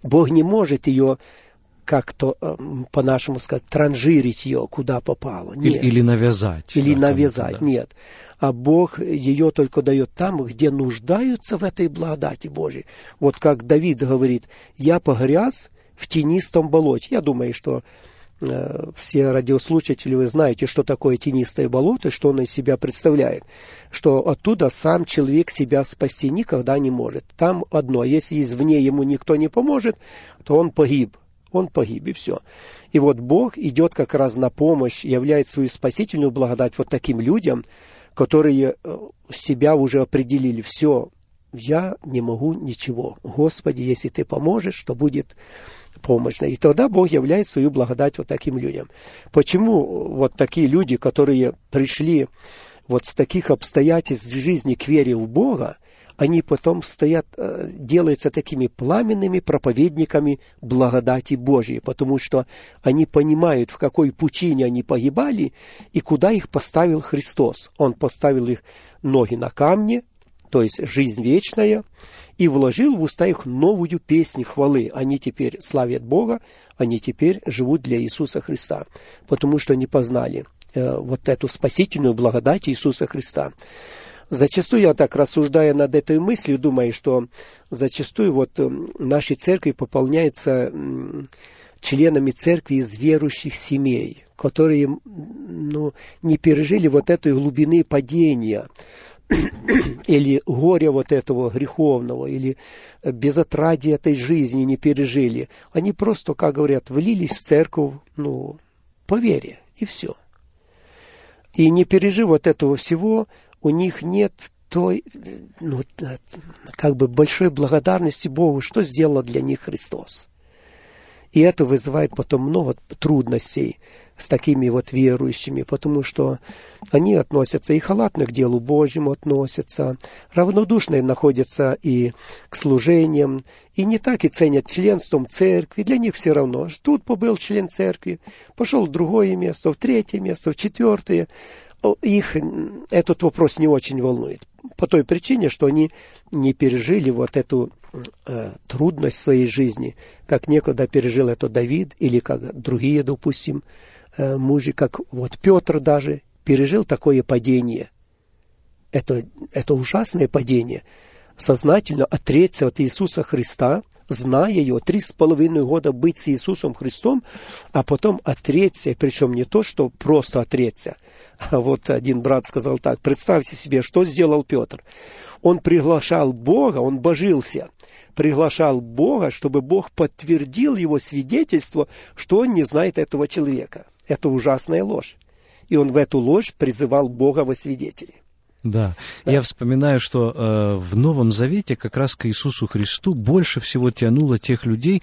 Бог не может ее как-то, эм, по-нашему сказать, транжирить ее, куда попало. Нет. Или, или навязать. Или да, навязать, да. нет. А Бог ее только дает там, где нуждаются в этой благодати Божьей. Вот как Давид говорит, я погряз в тенистом болоте. Я думаю, что все радиослушатели, вы знаете, что такое тенистое болото, что оно из себя представляет. Что оттуда сам человек себя спасти никогда не может. Там одно, если извне ему никто не поможет, то он погиб он погиб, и все. И вот Бог идет как раз на помощь, являет свою спасительную благодать вот таким людям, которые э, себя уже определили. Все, я не могу ничего. Господи, если ты поможешь, то будет помощь. И тогда Бог являет свою благодать вот таким людям. Почему вот такие люди, которые пришли вот с таких обстоятельств жизни к вере в Бога, они потом стоят, э, делаются такими пламенными проповедниками благодати Божьей, потому что они понимают, в какой пучине они погибали и куда их поставил Христос. Он поставил их ноги на камне, то есть жизнь вечная, и вложил в уста их новую песнь хвалы. Они теперь славят Бога, они теперь живут для Иисуса Христа, потому что они познали э, вот эту спасительную благодать Иисуса Христа. Зачастую я так рассуждая над этой мыслью, думаю, что зачастую вот эм, наши церкви пополняются членами церкви из верующих семей, которые ну, не пережили вот этой глубины падения. или горя вот этого греховного, или безотрадия этой жизни не пережили. Они просто, как говорят, влились в церковь, ну, по вере, и все. И не пережив вот этого всего, у них нет той, ну, как бы большой благодарности Богу, что сделал для них Христос. И это вызывает потом много трудностей с такими вот верующими, потому что они относятся и халатно к делу Божьему относятся, равнодушно находятся и к служениям, и не так и ценят членством церкви. Для них все равно. Тут побыл член церкви, пошел в другое место, в третье место, в четвертое. Их этот вопрос не очень волнует. По той причине, что они не пережили вот эту э, трудность своей жизни, как некогда пережил это Давид или как другие, допустим, Э, мужи, как вот Петр даже, пережил такое падение. Это, это ужасное падение. Сознательно отречься от Иисуса Христа, зная его, три с половиной года быть с Иисусом Христом, а потом отречься, причем не то, что просто отречься. А вот один брат сказал так, представьте себе, что сделал Петр. Он приглашал Бога, он божился, приглашал Бога, чтобы Бог подтвердил его свидетельство, что он не знает этого человека. Это ужасная ложь. И он в эту ложь призывал Бога во свидетели. Да. да. Я вспоминаю, что э, в Новом Завете как раз к Иисусу Христу больше всего тянуло тех людей,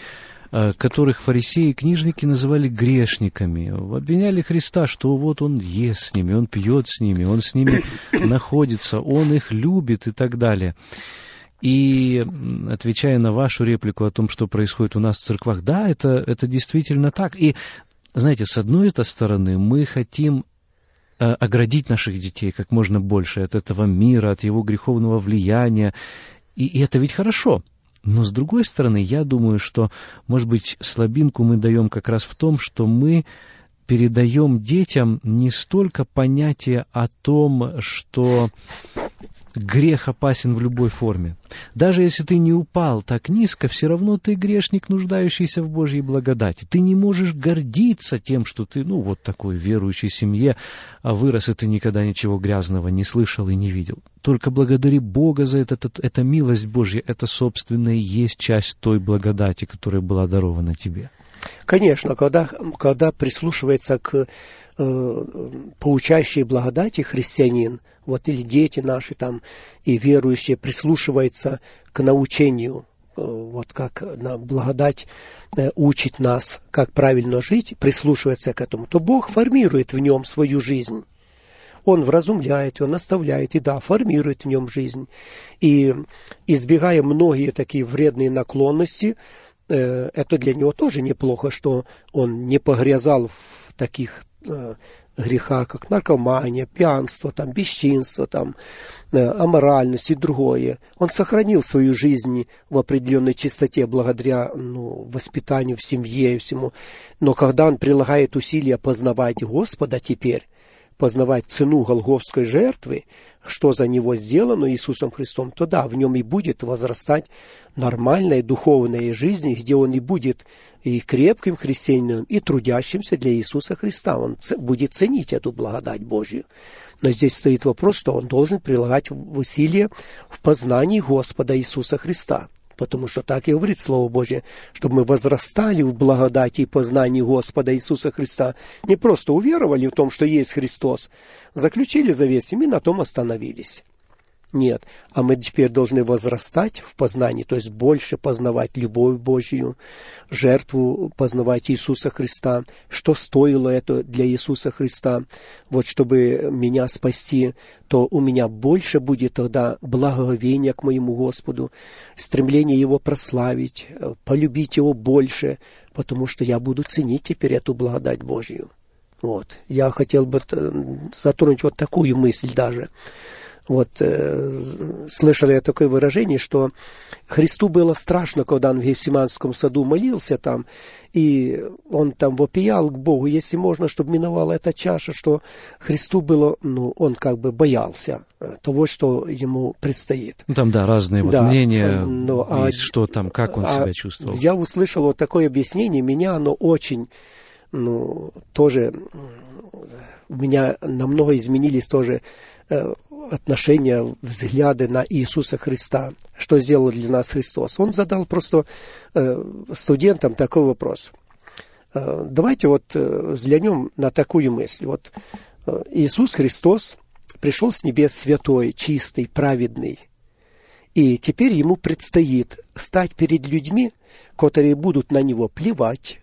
э, которых фарисеи и книжники называли грешниками. Обвиняли Христа, что вот он ест с ними, он пьет с ними, он с ними находится, он их любит и так далее. И отвечая на вашу реплику о том, что происходит у нас в церквах, да, это, это действительно так. И знаете, с одной -то стороны, мы хотим оградить наших детей как можно больше от этого мира, от его греховного влияния. И, и это ведь хорошо. Но с другой стороны, я думаю, что, может быть, слабинку мы даем как раз в том, что мы передаем детям не столько понятие о том, что Грех опасен в любой форме. Даже если ты не упал так низко, все равно ты грешник, нуждающийся в Божьей благодати. Ты не можешь гордиться тем, что ты, ну, вот такой верующей семье, а вырос, и ты никогда ничего грязного не слышал и не видел. Только благодари Бога за это, это, это милость Божья, это, собственно, и есть часть той благодати, которая была дарована тебе. Конечно, когда, когда прислушивается к э, поучающей благодати христианин, вот или дети наши там и верующие прислушиваются к научению, э, вот как на благодать э, учит нас, как правильно жить, прислушивается к этому, то Бог формирует в нем свою жизнь. Он вразумляет, он наставляет и, да, формирует в нем жизнь. И избегая многие такие вредные наклонности, Э, это для него тоже неплохо, что он не погрязал в таких э, грехах, как наркомания, пьянство, там, бесчинство, там, э, аморальность и другое. Он сохранил свою жизнь в определенной чистоте благодаря ну, воспитанию в семье и всему. Но когда он прилагает усилия познавать Господа теперь, познавать цену Голговской жертвы, что за него сделано Иисусом Христом, то да, в нем и будет возрастать нормальная духовная жизнь, где он и будет и крепким христианином, и трудящимся для Иисуса Христа. Он будет ценить эту благодать Божью. Но здесь стоит вопрос, что он должен прилагать усилия в познании Господа Иисуса Христа потому что так и говорит Слово Божье, чтобы мы возрастали в благодати и познании Господа Иисуса Христа, не просто уверовали в том, что есть Христос, заключили завет и на том остановились. Нет, а мы теперь должны возрастать в познании, то есть больше познавать любовь Божью, жертву познавать Иисуса Христа, что стоило это для Иисуса Христа, вот чтобы меня спасти, то у меня больше будет тогда благоговения к моему Господу, стремление Его прославить, полюбить Его больше, потому что я буду ценить теперь эту благодать Божью. Вот. Я хотел бы затронуть вот такую мысль даже. Вот э, слышал я такое выражение, что Христу было страшно, когда он в Гефсиманском саду молился там, и он там вопиял к Богу, если можно, чтобы миновала эта чаша, что Христу было, ну, он как бы боялся э, того, что ему предстоит. Ну, там, да, разные да, вот мнения но, а есть, что там, как он а, себя чувствовал. Я услышал вот такое объяснение, меня оно очень, ну, тоже, у меня намного изменились тоже э, отношения, взгляды на Иисуса Христа. Что сделал для нас Христос? Он задал просто э, студентам такой вопрос. Э, давайте вот э, взглянем на такую мысль. Вот Иисус Христос пришел с небес святой, чистый, праведный. И теперь ему предстоит стать перед людьми, которые будут на него плевать,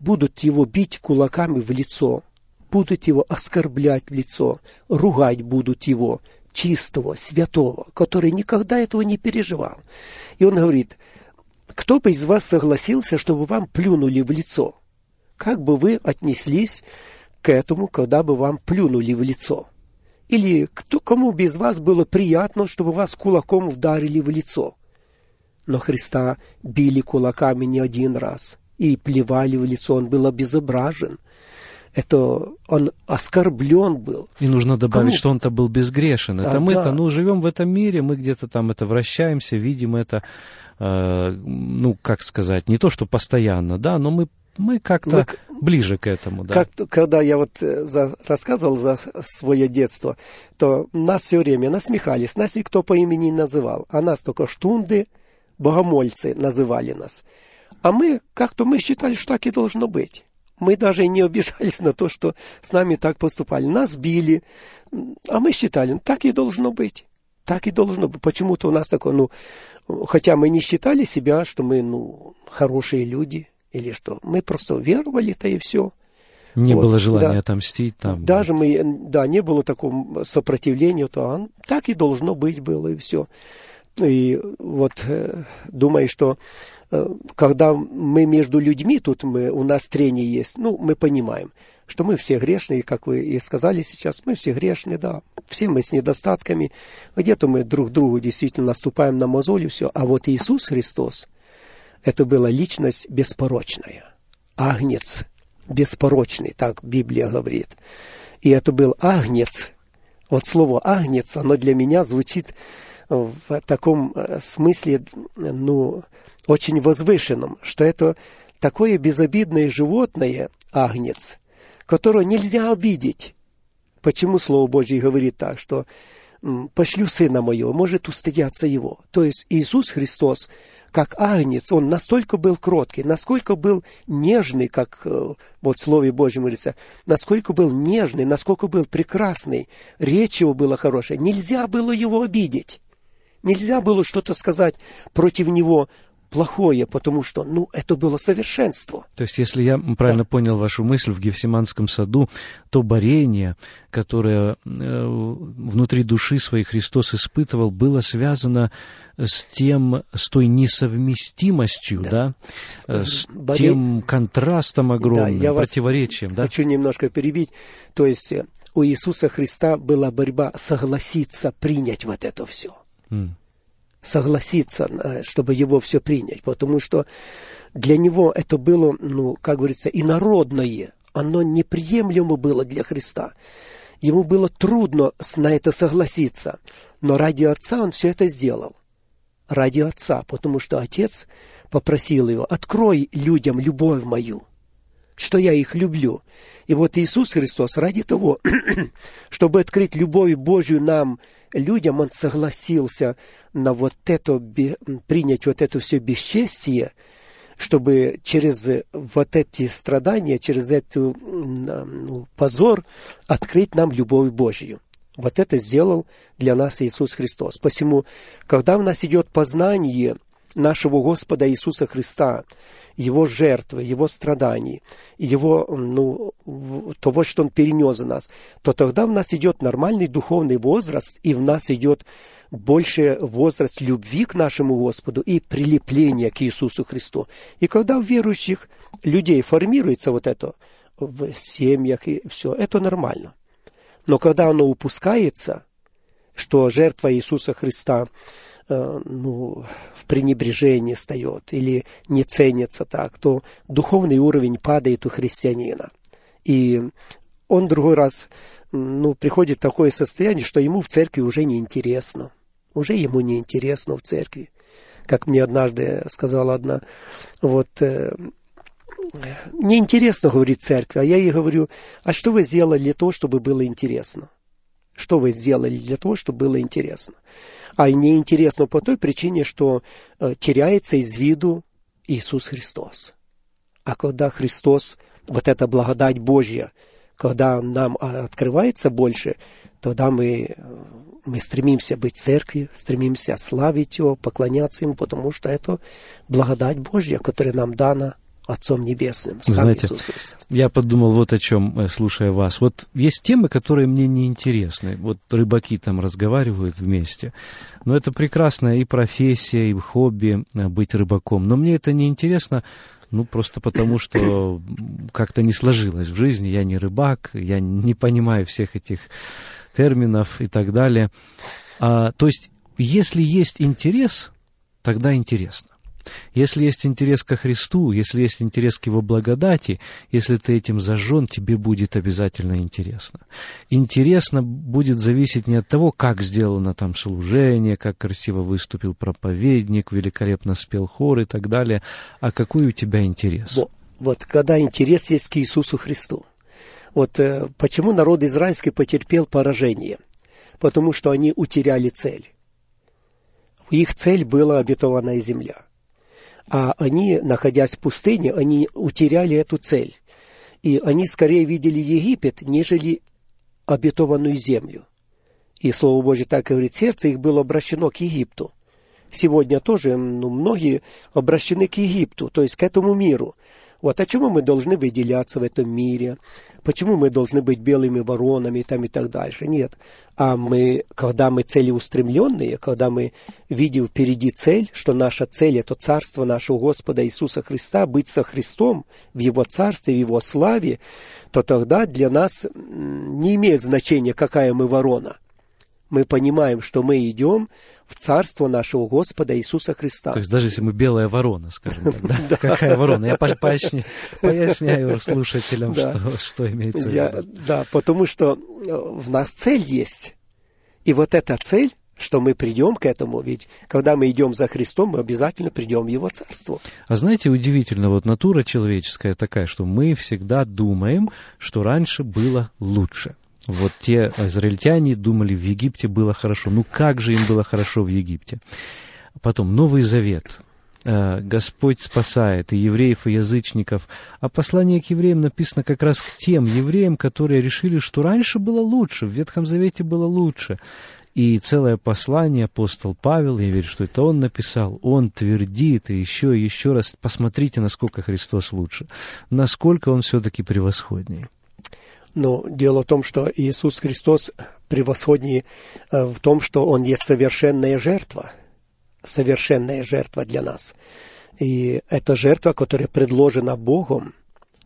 будут его бить кулаками в лицо, будут его оскорблять в лицо, ругать будут его, чистого, святого, который никогда этого не переживал. И он говорит, кто бы из вас согласился, чтобы вам плюнули в лицо? Как бы вы отнеслись к этому, когда бы вам плюнули в лицо? Или кто, кому без вас было приятно, чтобы вас кулаком ударили в лицо? Но Христа били кулаками не один раз и плевали в лицо, он был обезображен. Это он оскорблен был. И нужно добавить, Кому? что он-то был безгрешен. Это мы-то, да. ну, живем в этом мире, мы где-то там это вращаемся, видим это, э, ну, как сказать, не то, что постоянно, да, но мы мы как-то мы, ближе к этому, да. Как, когда я вот э, за, рассказывал за свое детство, то нас все время насмехались, нас никто по имени не называл, а нас только штунды, богомольцы называли нас. А мы, как-то мы считали, что так и должно быть. Мы даже не обижались на то, что с нами так поступали. Нас били, а мы считали, ну, так и должно быть. Так и должно быть. Почему-то у нас такое, ну, хотя мы не считали себя, что мы, ну, хорошие люди, или что. Мы просто веровали-то и все. Не вот, было желания да. отомстить там. Даже мы, да, не было такого сопротивления, то он, так и должно быть было, и все. И вот э, думаю, что э, когда мы между людьми, тут мы, у нас трение есть, ну, мы понимаем, что мы все грешные, как вы и сказали сейчас, мы все грешные, да, все мы с недостатками, где-то мы друг другу действительно наступаем на мозоли, все, а вот Иисус Христос, это была личность беспорочная, агнец беспорочный, так Библия говорит. И это был агнец, вот слово агнец, оно для меня звучит в таком э, смысле, ну, очень возвышенном, что это такое безобидное животное, агнец, которое нельзя обидеть. Почему Слово Божье говорит так, что «пошлю Сына Моего, может устыдятся Его». То есть Иисус Христос, как агнец, Он настолько был кроткий, насколько был нежный, как э, вот в Слове Божьем говорится, насколько был нежный, насколько был прекрасный, речь его была хорошая. Нельзя было его обидеть. Нельзя было что-то сказать против него плохое, потому что, ну, это было совершенство. То есть, если я правильно да. понял вашу мысль, в Гефсиманском саду то борение, которое э, внутри души своей Христос испытывал, было связано с тем, с той несовместимостью, да, да э, с Боре... тем контрастом огромным, да, я противоречием, да? Хочу немножко перебить. То есть, э, у Иисуса Христа была борьба согласиться принять вот это все – согласиться, чтобы его все принять, потому что для него это было, ну, как говорится, инородное, оно неприемлемо было для Христа. Ему было трудно на это согласиться, но ради Отца он все это сделал. Ради Отца, потому что Отец попросил его, открой людям любовь мою, что я их люблю. И вот Иисус Христос ради того, чтобы открыть любовь Божью нам, людям, Он согласился на вот это, принять вот это все бесчестие, чтобы через вот эти страдания, через эту ну, позор открыть нам любовь Божью. Вот это сделал для нас Иисус Христос. Посему, когда у нас идет познание нашего Господа Иисуса Христа, его жертвы, его страданий, его, ну, того, что он перенес за нас, то тогда в нас идет нормальный духовный возраст, и в нас идет больше возраст любви к нашему Господу и прилепления к Иисусу Христу. И когда у верующих людей формируется вот это в семьях и все, это нормально. Но когда оно упускается, что жертва Иисуса Христа ну, в пренебрежении встает или не ценится так, то духовный уровень падает у христианина. И он другой раз ну, приходит в такое состояние, что ему в церкви уже не интересно. Уже ему не интересно в церкви. Как мне однажды сказала одна, вот, э, неинтересно, говорит церковь, а я ей говорю, а что вы сделали для того, чтобы было интересно? Что вы сделали для того, чтобы было интересно? А неинтересно по той причине, что э, теряется из виду Иисус Христос. А когда Христос, вот эта благодать Божья, когда нам а, открывается больше, тогда мы, мы стремимся быть церковью, стремимся славить Его, поклоняться Ему, потому что это благодать Божья, которая нам дана Отцом Небесным, сам Знаете, Иисус Христос. Я подумал вот о чем, э, слушая вас. Вот есть темы, которые мне не интересны. Вот рыбаки там разговаривают вместе. Но это прекрасная и профессия, и хобби э, быть рыбаком. Но мне это не интересно, ну, просто потому, что как-то не сложилось в жизни. Я не рыбак, я не понимаю всех этих терминов и так далее. А, то есть, если есть интерес, тогда интересно. Если есть интерес ко Христу, если есть интерес к Его благодати, если ты этим зажжен, тебе будет обязательно интересно. Интересно будет зависеть не от того, как сделано там служение, как красиво выступил проповедник, великолепно спел хор и так далее, а какой у тебя интерес. Вот, вот когда интерес есть к Иисусу Христу. Вот э, почему народ израильский потерпел поражение? Потому что они утеряли цель. Их цель была обетованная земля а они, находясь в пустыне, они утеряли эту цель. И они скорее видели Египет, нежели обетованную землю. И Слово Божье так говорит, сердце их было обращено к Египту. Сегодня тоже ну, многие обращены к Египту, то есть к этому миру. Вот, а чему мы должны выделяться в этом мире? Почему мы должны быть белыми воронами там и так дальше? Нет. А мы, когда мы целеустремленные, когда мы видим впереди цель, что наша цель – это царство нашего Господа Иисуса Христа, быть со Христом в Его царстве, в Его славе, то тогда для нас не имеет значения, какая мы ворона – мы понимаем, что мы идем в царство нашего Господа Иисуса Христа. То есть даже если мы белая ворона, скажем так, да? Какая ворона? Я поясняю слушателям, что имеется в виду. Да, потому что э, в нас цель есть. И вот эта цель, что мы придем к этому, ведь когда мы идем за Христом, мы обязательно придем в Его Царство. А знаете, удивительно, вот натура человеческая такая, что мы всегда думаем, что раньше было лучше. Вот те израильтяне думали, в Египте было хорошо. Ну как же им было хорошо в Египте? Потом Новый Завет. Э, Господь спасает и евреев, и язычников. А послание к евреям написано как раз к тем евреям, которые решили, что раньше было лучше, в Ветхом Завете было лучше. И целое послание апостол Павел, я верю, что это он написал, он твердит, и еще и еще раз, посмотрите, насколько Христос лучше, насколько он все-таки превосходнее. Но дело в том, что Иисус Христос превосходнее э, в том, что Он есть совершенная жертва. Совершенная жертва для нас. И эта жертва, которая предложена Богом,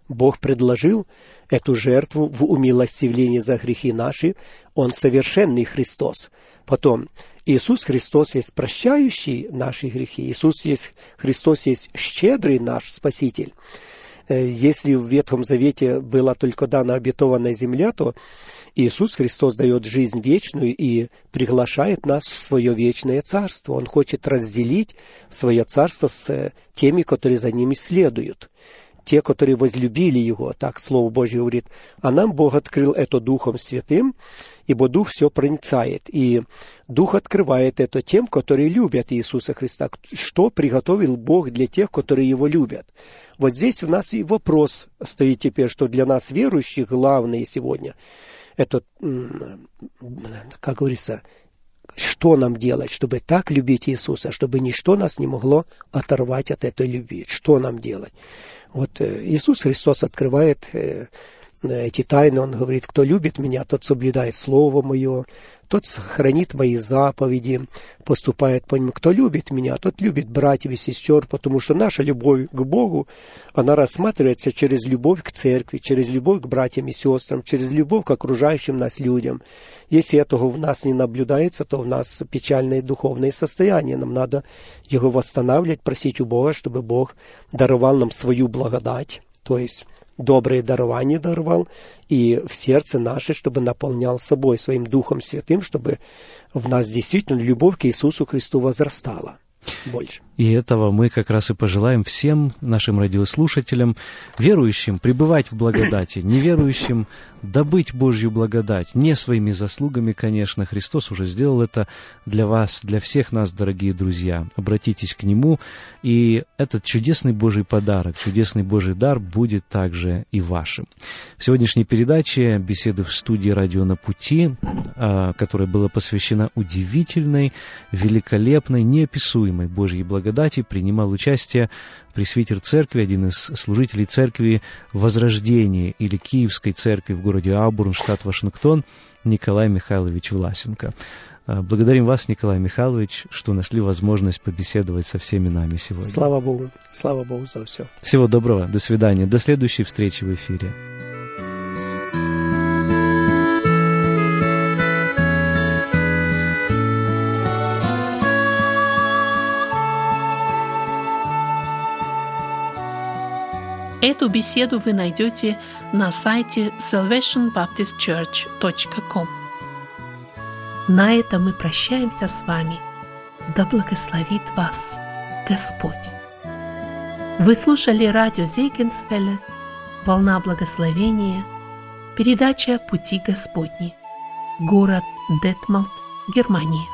Бог предложил эту жертву в умилостивлении за грехи наши. Он совершенный Христос. Потом, Иисус Христос есть прощающий наши грехи. Иисус есть, Христос есть щедрый наш Спаситель. Э, если в Ветхом Завете была только дана обетованная земля, то Иисус Христос дает жизнь вечную и приглашает нас в свое вечное царство. Он хочет разделить свое царство с э, теми, которые за ними следуют те, которые возлюбили Его, так Слово Божье говорит. А нам Бог открыл это Духом Святым, ибо Дух все проницает. И Дух открывает это тем, которые любят Иисуса Христа. Что приготовил Бог для тех, которые Его любят? Вот здесь у нас и вопрос стоит теперь, что для нас верующих главное сегодня, это, как говорится, что нам делать, чтобы так любить Иисуса, чтобы ничто нас не могло оторвать от этой любви. Что нам делать? Вот э, Иисус Христос открывает э, эти тайны, Он говорит, кто любит меня, тот соблюдает Слово Мое, тот хранит мои заповеди, поступает по ним. Кто любит меня, тот любит братьев и сестер, потому что наша любовь к Богу, она рассматривается через любовь к церкви, через любовь к братьям и сестрам, через любовь к окружающим нас людям. Если этого в нас не наблюдается, то в нас печальное духовное состояние. Нам надо его восстанавливать, просить у Бога, чтобы Бог даровал нам свою благодать, то есть добрые дарования даровал, и в сердце наше, чтобы наполнял собой, своим Духом Святым, чтобы в нас действительно любовь к Иисусу Христу возрастала. больше. И этого мы как раз и пожелаем всем нашим радиослушателям, верующим, пребывать в благодати, неверующим добыть Божью благодать, не своими заслугами, конечно, Христос уже сделал это для вас, для всех нас, дорогие друзья. Обратитесь к Нему, и этот чудесный Божий подарок, чудесный Божий дар будет также и вашим. В сегодняшней передаче беседы в студии «Радио на пути», а, которая была посвящена удивительной, великолепной, неописуемой Божьей благодати, принимал участие пресвитер церкви, один из служителей церкви Возрождения или Киевской церкви в городе Абурн, штат Вашингтон, Николай Михайлович Власенко. А, благодарим вас, Николай Михайлович, что нашли возможность побеседовать со всеми нами сегодня. Слава Богу, слава Богу за все. Всего доброго, до свидания, до следующей встречи в эфире. Эту беседу вы найдете на сайте salvationbaptistchurch.com. На этом мы прощаемся с вами. Да благословит вас Господь. Вы слушали радио Зейгенсвелле «Волна благословения», передача «Пути Господни», город Детмалт, Германия.